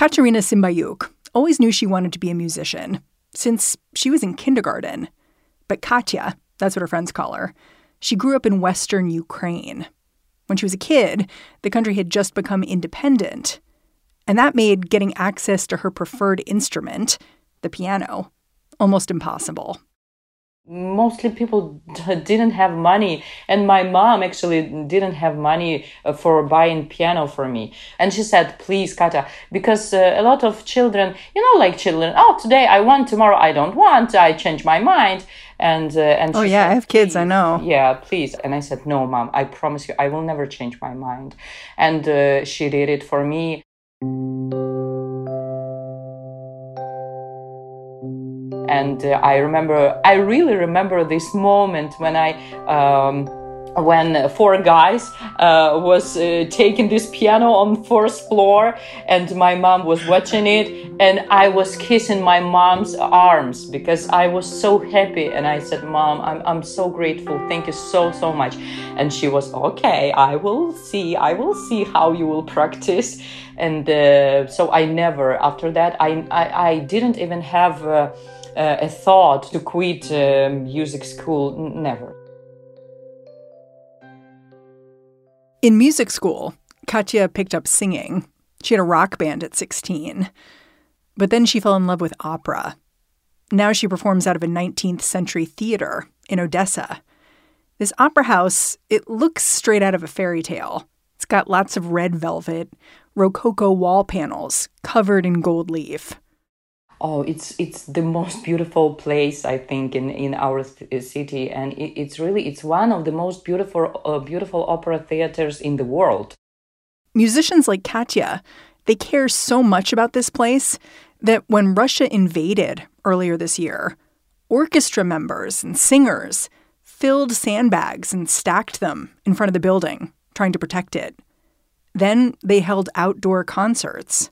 Katerina Symbayuk always knew she wanted to be a musician since she was in kindergarten. But Katya, that's what her friends call her, she grew up in western Ukraine. When she was a kid, the country had just become independent. And that made getting access to her preferred instrument, the piano, almost impossible mostly people didn't have money. And my mom actually didn't have money uh, for buying piano for me. And she said please kata because uh, a lot of children you know like children oh today i want tomorrow i don't want i change my mind. And uh, and oh yeah said, i have kids i know. Yeah please. And i said no mom i promise you i will never change my mind. And uh, she did it for me And uh, I remember, I really remember this moment when I. Um, when four guys uh, was uh, taking this piano on first floor and my mom was watching it and i was kissing my mom's arms because i was so happy and i said mom i'm, I'm so grateful thank you so so much and she was okay i will see i will see how you will practice and uh, so i never after that i i, I didn't even have uh, a thought to quit uh, music school. Never. In music school, Katya picked up singing. She had a rock band at 16. But then she fell in love with opera. Now she performs out of a 19th century theater in Odessa. This opera house, it looks straight out of a fairy tale. It's got lots of red velvet, rococo wall panels covered in gold leaf oh it's it's the most beautiful place i think in in our th- city. And it, it's really it's one of the most beautiful uh, beautiful opera theaters in the world. Musicians like katya they care so much about this place that when russia invaded earlier this year orchestra members and singers filled sandbags and stacked them in front of the building trying to protect it. Then they held outdoor concerts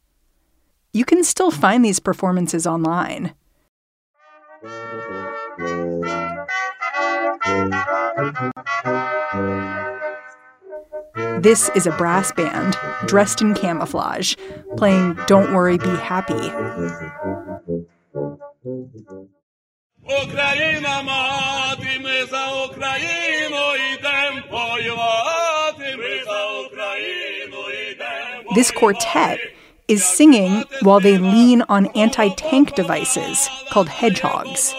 you can still find these performances online. This is a brass band dressed in camouflage playing Don't Worry, Be Happy. This quartet is singing while they lean on anti tank devices called hedgehogs.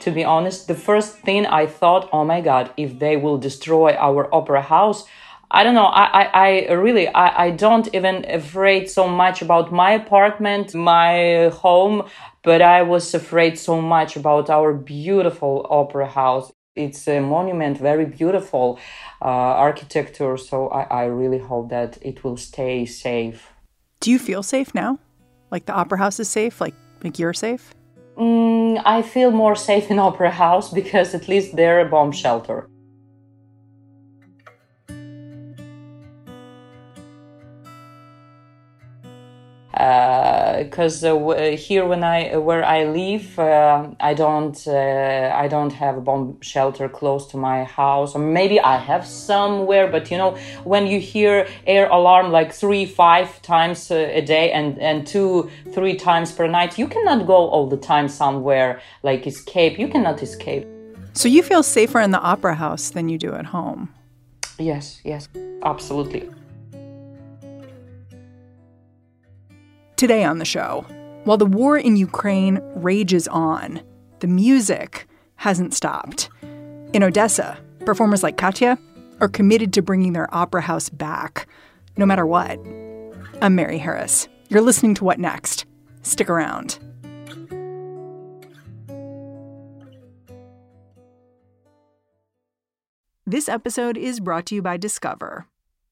To be honest, the first thing I thought, oh my god, if they will destroy our opera house, I don't know. I, I, I really, I, I don't even afraid so much about my apartment, my home, but I was afraid so much about our beautiful opera house. It's a monument, very beautiful uh, architecture. So I, I really hope that it will stay safe. Do you feel safe now? Like the opera house is safe? Like, like you're safe? Mm, I feel more safe in opera house because at least they're a bomb shelter. Because uh, uh, here when I where I live, uh, I don't uh, I don't have a bomb shelter close to my house, or maybe I have somewhere. But you know, when you hear air alarm like three five times a day and and two three times per night, you cannot go all the time somewhere like escape. You cannot escape. So you feel safer in the opera house than you do at home. Yes, yes, absolutely. Today on the show, while the war in Ukraine rages on, the music hasn't stopped. In Odessa, performers like Katya are committed to bringing their opera house back, no matter what. I'm Mary Harris. You're listening to What Next? Stick around. This episode is brought to you by Discover.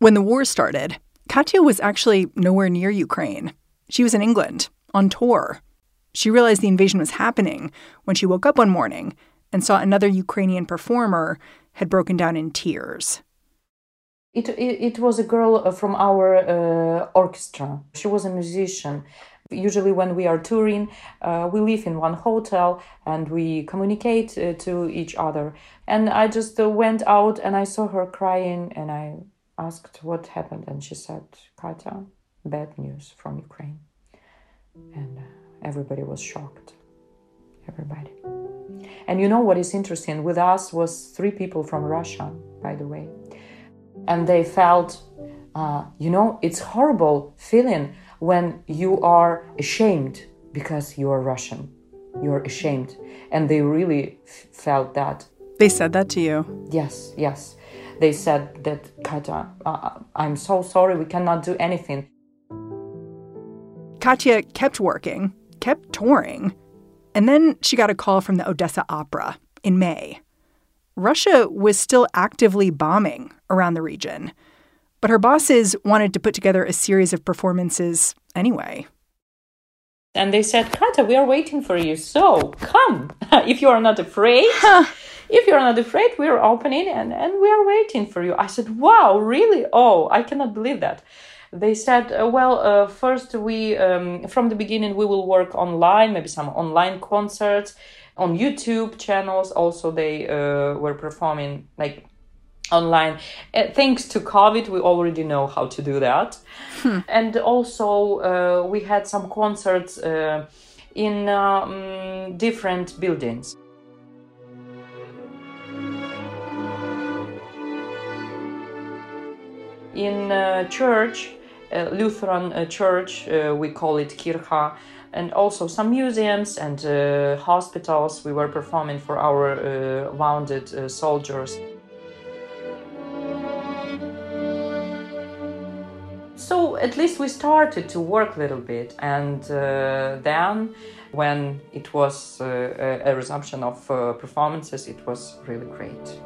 When the war started, Katya was actually nowhere near Ukraine. She was in England on tour. She realized the invasion was happening when she woke up one morning and saw another Ukrainian performer had broken down in tears. It, it, it was a girl uh, from our uh, orchestra. She was a musician. Usually, when we are touring, uh, we live in one hotel and we communicate uh, to each other. And I just uh, went out and I saw her crying and I asked what happened. And she said, Katya, bad news from Ukraine. And uh, everybody was shocked. Everybody. And you know what is interesting? With us was three people from Russia, by the way. And they felt, uh, you know, it's horrible feeling when you are ashamed because you are Russian. You're ashamed. And they really f- felt that. They said that to you? Yes, yes. They said that, Katya, uh, I'm so sorry, we cannot do anything. Katya kept working, kept touring. And then she got a call from the Odessa Opera in May. Russia was still actively bombing around the region, but her bosses wanted to put together a series of performances anyway. And they said, Katya, we are waiting for you. So come. if you are not afraid, if you're not afraid, we are opening and, and we are waiting for you. I said, wow, really? Oh, I cannot believe that they said, uh, well, uh, first we um, from the beginning we will work online, maybe some online concerts on YouTube channels. Also, they uh, were performing like online. Uh, thanks to COVID, we already know how to do that, hmm. and also uh, we had some concerts uh, in um, different buildings. In church Lutheran uh, church, uh, we call it kircha, and also some museums and uh, hospitals. We were performing for our wounded soldiers. So at least we started to work a little bit, and then when it was uh, a resumption of uh, performances, it was really great.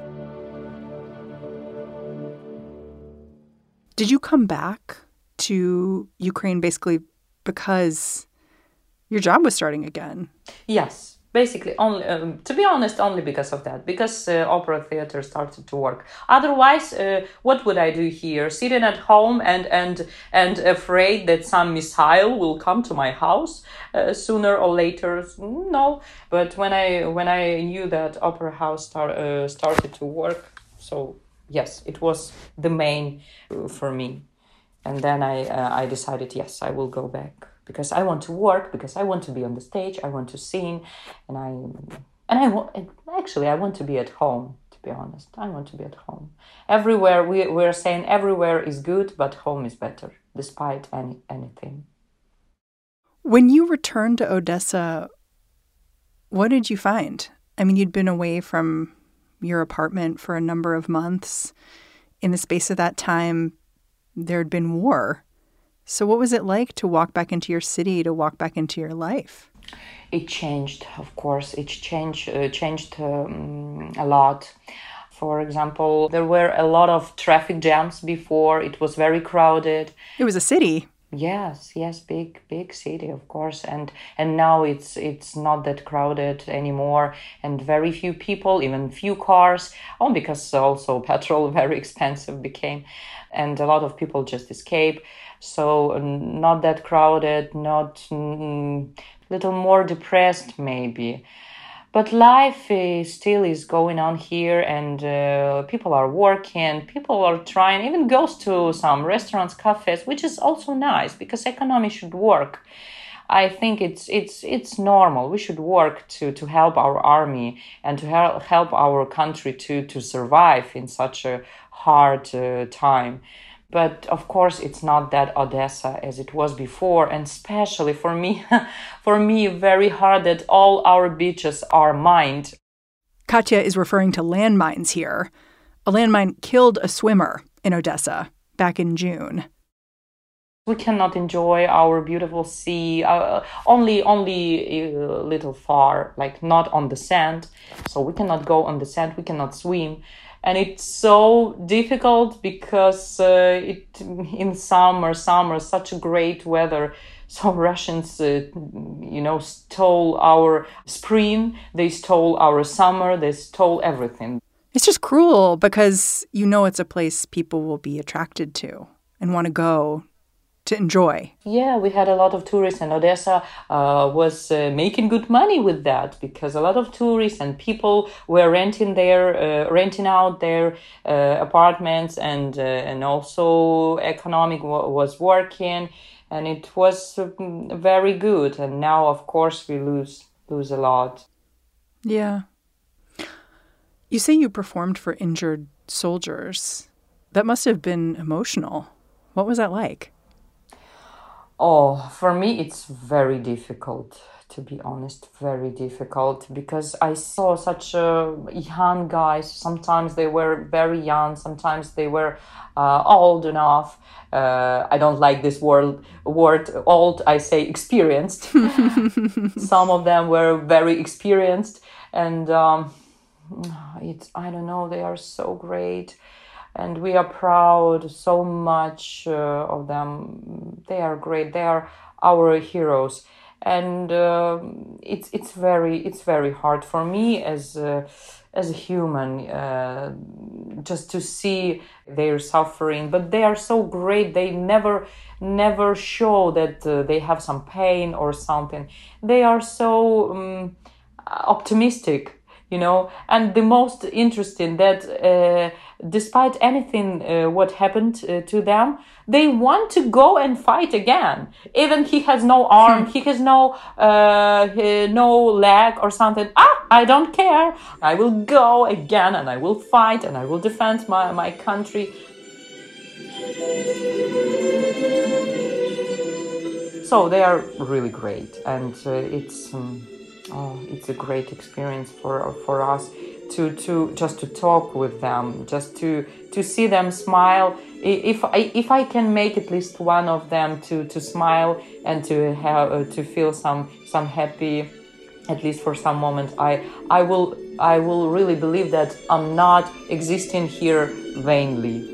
Did you come back to Ukraine basically because your job was starting again. Yes, basically only um, to be honest only because of that because uh, opera theater started to work. Otherwise uh, what would i do here? Sitting at home and and and afraid that some missile will come to my house uh, sooner or later no. But when i when i knew that opera house start, uh, started to work so yes it was the main uh, for me. And then I uh, I decided yes I will go back because I want to work because I want to be on the stage I want to sing and I and I want actually I want to be at home to be honest. I want to be at home. Everywhere we we're saying everywhere is good but home is better despite any anything. When you returned to Odessa what did you find? I mean you'd been away from your apartment for a number of months in the space of that time there had been war. So, what was it like to walk back into your city, to walk back into your life? It changed, of course. It changed, uh, changed um, a lot. For example, there were a lot of traffic jams before. It was very crowded. It was a city. Yes, yes, big big city, of course, and and now it's it's not that crowded anymore, and very few people, even few cars. Oh, because also petrol very expensive became, and a lot of people just escape. So not that crowded, not mm, little more depressed maybe but life is, still is going on here and uh, people are working people are trying even goes to some restaurants cafes which is also nice because economy should work. I think it's it's it's normal. We should work to to help our army and to help help our country to to survive in such a hard uh, time but of course it's not that odessa as it was before and especially for me for me very hard that all our beaches are mined. Katya is referring to landmines here. A landmine killed a swimmer in odessa back in june. We cannot enjoy our beautiful sea uh, only only a uh, little far like not on the sand. So we cannot go on the sand we cannot swim and it's so difficult because uh, it in summer summer such great weather. So russians uh, you know stole our spring they stole our summer they stole everything. It's just cruel because you know it's a place people will be attracted to and want to go to enjoy. Yeah, we had a lot of tourists, and Odessa uh, was uh, making good money with that because a lot of tourists and people were renting their uh, renting out their uh, apartments, and uh, and also economic w- was working, and it was um, very good. And now, of course, we lose lose a lot. Yeah. You say you performed for injured soldiers. That must have been emotional. What was that like? Oh, for me, it's very difficult, to be honest, very difficult because I saw such uh, young guys. Sometimes they were very young, sometimes they were uh, old enough. Uh, I don't like this word, word old, I say experienced. Some of them were very experienced, and um, it's, I don't know, they are so great and we are proud so much uh, of them. They are great. They are our heroes, and uh, it's it's very it's very hard for me as a, as a human uh, just to see their suffering. But they are so great. They never never show that uh, they have some pain or something. They are so um, optimistic you know? And the most interesting that uh, despite anything uh, what happened uh, to them they want to go and fight again. Even he has no arm hmm. he has no uh, no leg or something. Ah i don't care. I will go again and i will fight and i will defend my, my country. So they are really great and uh, it's um, oh, it's a great experience for for us to to just to talk with them, just to to see them smile. If I if I can make at least one of them to to smile and to have uh, to feel some some happy, at least for some moment, I I will I will really believe that I'm not existing here vainly.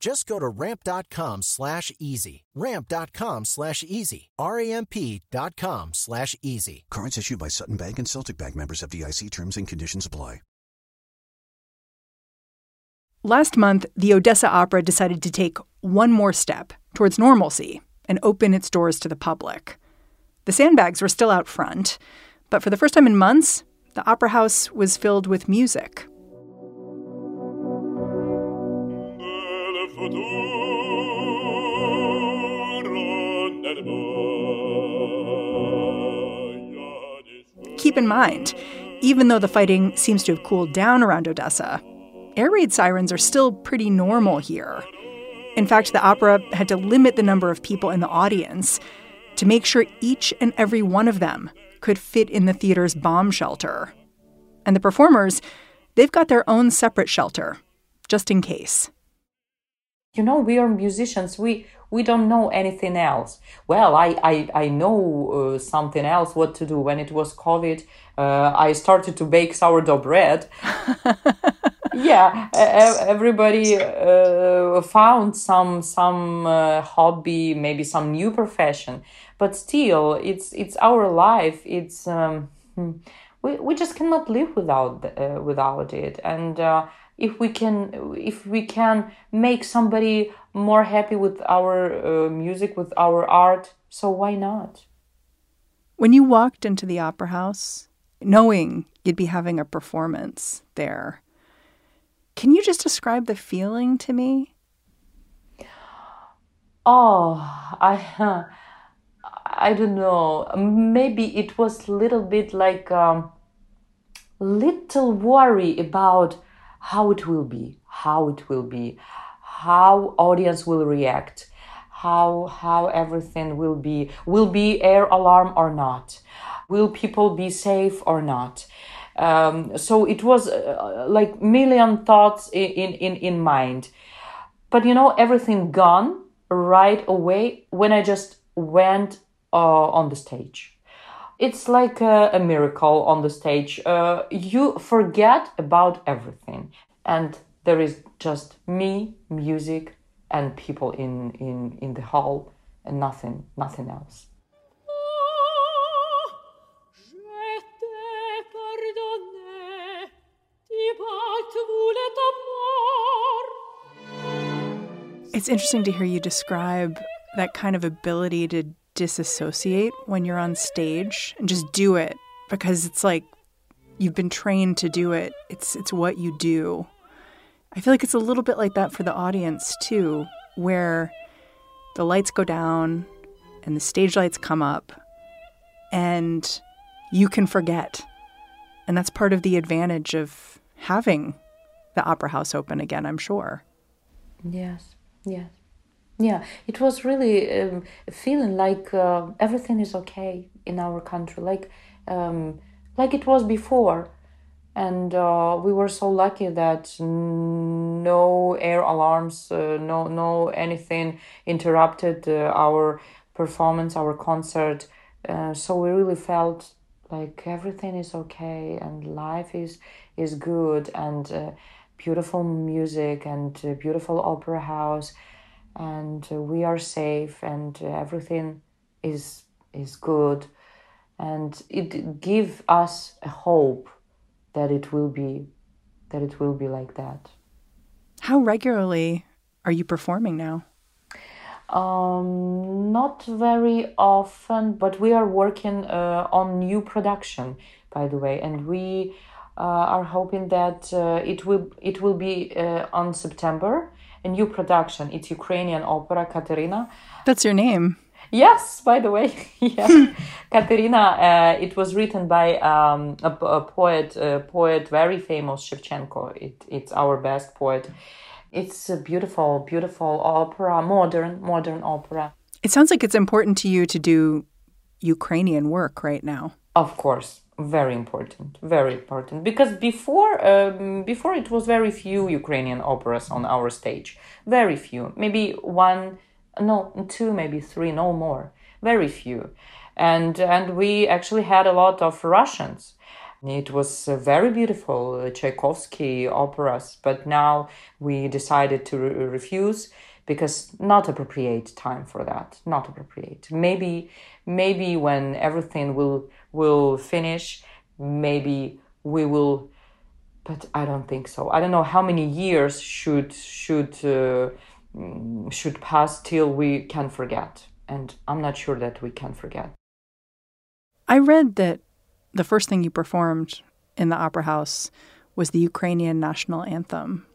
Just go to ramp.com slash easy. Ramp.com slash easy. R-A-M-P.com slash easy. Cards issued by Sutton Bank and Celtic Bank members FDIC terms and conditions apply. Last month, the Odessa Opera decided to take one more step towards normalcy and open its doors to the public. The sandbags were still out front, but for the first time in months, the Opera House was filled with music. Keep in mind, even though the fighting seems to have cooled down around Odessa, air raid sirens are still pretty normal here. In fact, the opera had to limit the number of people in the audience to make sure each and every one of them could fit in the theater's bomb shelter. And the performers, they've got their own separate shelter, just in case. You know, we are musicians. We we don't know anything else. Well, I I, I know uh, something else what to do. When it was COVID, uh, I started to bake sourdough bread. yeah, everybody uh, found some some uh, hobby, maybe some new profession, but still, it's it's our life. It's um, hmm, we we just cannot live without uh, without it, and uh, if we can if we can make somebody more happy with our uh, music with our art so why not? When you walked into the opera house knowing you'd be having a performance there can you just describe the feeling to me? Oh i i don't know maybe it was a little bit like um, little worry about how it will be, how it will be, how audience will react, how how everything will be. Will be air alarm or not? Will people be safe or not? Um, so it was uh, like million thoughts in, in in mind, but you know everything gone right away when I just went uh, on the stage it's like a, a miracle on the stage. Uh, you forget about everything, and there is just me, music, and people in in in the hall, and nothing, nothing else. It's interesting to hear you describe that kind of ability to disassociate when you're on stage and just do it because it's like you've been trained to do it. It's it's what you do. I feel like it's a little bit like that for the audience too, where the lights go down and the stage lights come up and you can forget. And that's part of the advantage of having the opera house open again, I'm sure. Yes. Yes. Yeah, it was really um, feeling like uh, everything is okay in our country, like um, like it was before, and uh, we were so lucky that no air alarms, uh, no no anything interrupted uh, our performance, our concert. Uh, so we really felt like everything is okay and life is is good and uh, beautiful music and beautiful opera house and uh, we are safe and uh, everything is is good. And it give us a hope that it will be that it will be like that. How regularly are you performing now? Um, not very often but we are working uh, on new production by the way. And we uh, are hoping that uh, it will it will be uh, on september a new production. It's Ukrainian opera, Katerina. That's your name. Yes, by the way, yes, Katerina. Uh, it was written by um, a, a, poet, a poet very famous, Shevchenko. It, it's our best poet. It's a beautiful, beautiful opera, modern, modern opera. It sounds like it's important to you to do Ukrainian work right now. Of course, very important very important. Because before um, before it was very few ukrainian operas on our stage. Very few. Maybe one no two maybe three no more. Very few. And and we actually had a lot of russians. It was very beautiful Tchaikovsky operas, but now we decided to re- refuse because not appropriate time for that. Not appropriate. Maybe, maybe when everything will will finish, maybe we will. But I don't think so. I don't know how many years should should uh, mm, should pass till we can forget, and I'm not sure that we can forget. I read that the first thing you performed in the Opera House was the Ukrainian national anthem.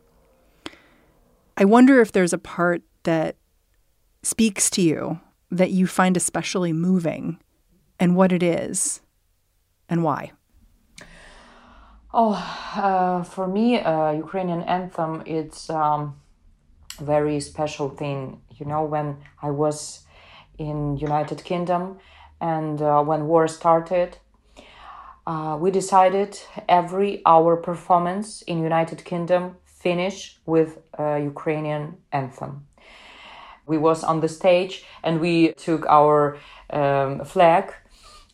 I wonder if there's a part that speaks to you that you find especially moving and what it is and why. Oh, uh, for me, uh, Ukrainian anthem, it's um, very special thing. You know, when I was in United Kingdom and uh, when war started, uh, we decided every hour performance in United Kingdom finish with a Ukrainian anthem. We was on the stage and we took our um, flag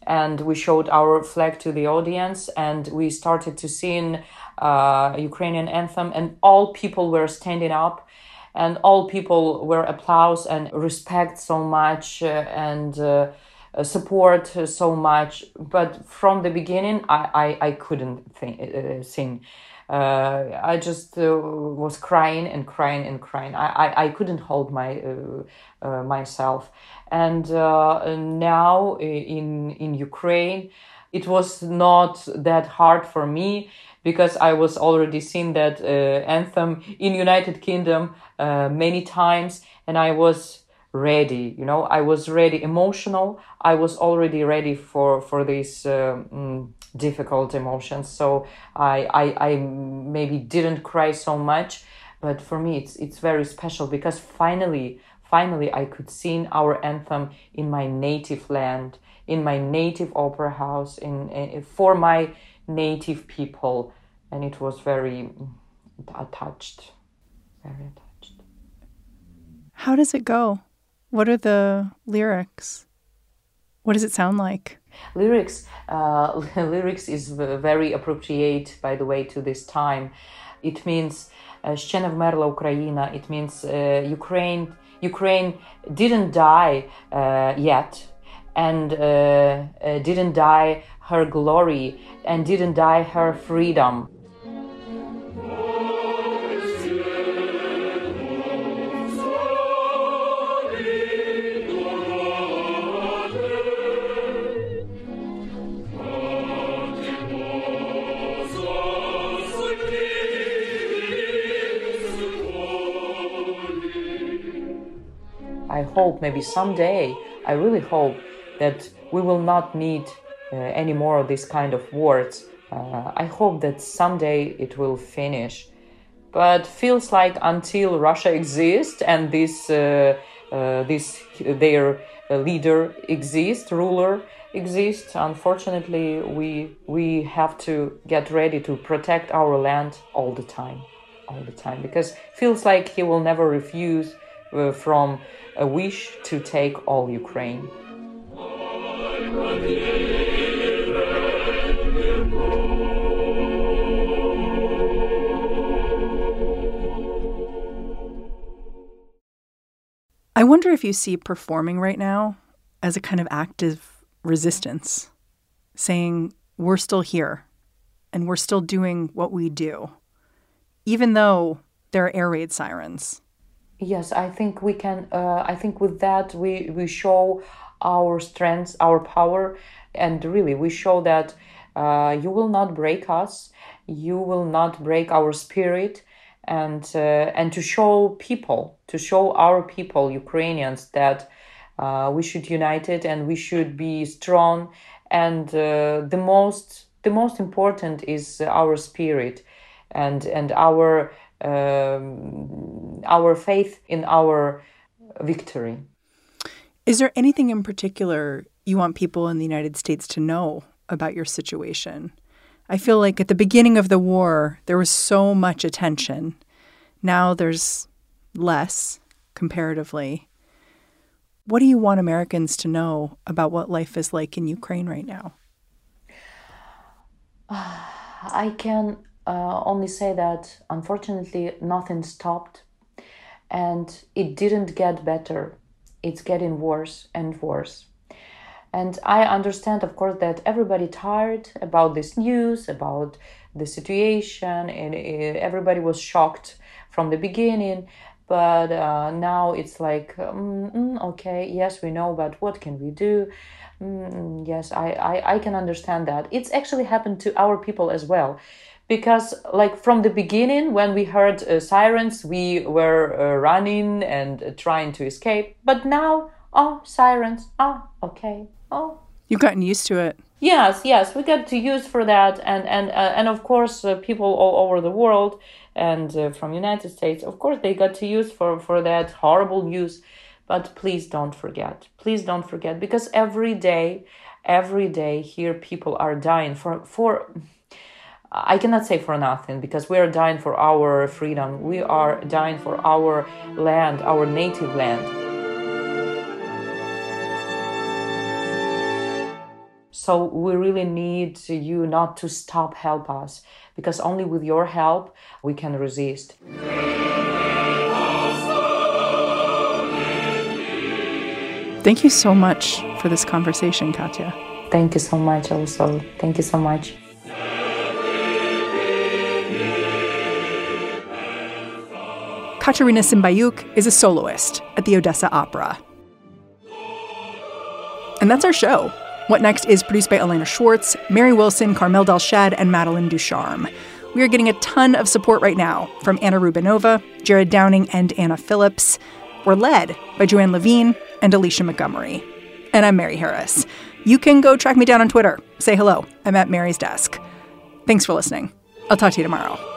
and we showed our flag to the audience and we started to sing uh, Ukrainian anthem and all people were standing up and all people were applause and respect so much uh, and uh, support so much. But from the beginning, I, I, I couldn't think, uh, sing. Uh, I just uh, was crying and crying and crying. I, I, I couldn't hold my uh, myself. And now in in Ukraine, it was not that hard for me because I was already seen that anthem in United Kingdom many times, and I was ready you know? I was ready emotional i was already ready for for these mm, difficult emotions. So I, I i maybe didn't cry so much but for me it's it's very special because finally finally i could sing our anthem in my native land in my native opera house in, in for my native people. And it was very attached very attached. How does it go what are the lyrics? What does it sound like? Lyrics, uh, lyrics is very appropriate, by the way, to this time. It means "Ще не вмерла Україна." It means uh, Ukraine. Ukraine didn't die uh, yet, and uh, uh, didn't die her glory, and didn't die her freedom. Hope maybe someday, I really hope that we will not need uh, any more of this kind of wars. Uh, I hope that someday it will finish. But feels like until Russia exists and this, uh, uh this their leader exists, ruler exists, unfortunately, we we have to get ready to protect our land all the time, all the time, because feels like he will never refuse uh, Uh, from a wish to take all Ukraine. I wonder if you see performing right now as a kind of active resistance, saying, we're still here and we're still doing what we do, even though there are air raid sirens Yes, I think we can. Uh, I think with that we we show our strengths, our power, and really we show that uh, you will not break us. You will not break our spirit, and uh, and to show people, to show our people, Ukrainians, that uh, we should unite it and we should be strong. And uh, the most the most important is our spirit, and and our um, our faith in our victory. Is there anything in particular you want people in the United States to know about your situation? I feel like at the beginning of the war, there was so much attention. Now there's less comparatively. What do you want Americans to know about what life is like in Ukraine right now? I can uh, only say that unfortunately nothing stopped and it didn't get better. It's getting worse and worse. And I understand, of course, that everybody tired about this news, about the situation, and everybody was shocked from the beginning. But uh, now it's like, mm, mm, okay, yes, we know, but what can we do? Mm, yes, I, I, I can understand that. It's actually happened to our people as well because like from the beginning when we heard uh, sirens we were uh, running and uh, trying to escape. But now oh sirens oh okay oh. You've gotten used to it. Yes yes we got to use for that. And and uh, and of course uh, people all over the world and uh, from united states of course they got to use for for that horrible news. But please don't forget please don't forget because every day every day here people are dying for for I cannot say for nothing because we are dying for our freedom. We are dying for our land, our native land. So we really need you not to stop help us because only with your help we can resist. Thank you so much for this conversation, Katya. Thank you so much also. Thank you so much. Katerina Symbayuk is a soloist at the Odessa Opera. And that's our show. What Next is produced by Elena Schwartz, Mary Wilson, Carmel Delshad, and Madeline Ducharme. We are getting a ton of support right now from Anna Rubinova, Jared Downing, and Anna Phillips. We're led by Joanne Levine and Alicia Montgomery. And I'm Mary Harris. You can go track me down on Twitter. Say hello. I'm at Mary's desk. Thanks for listening. I'll talk to you tomorrow.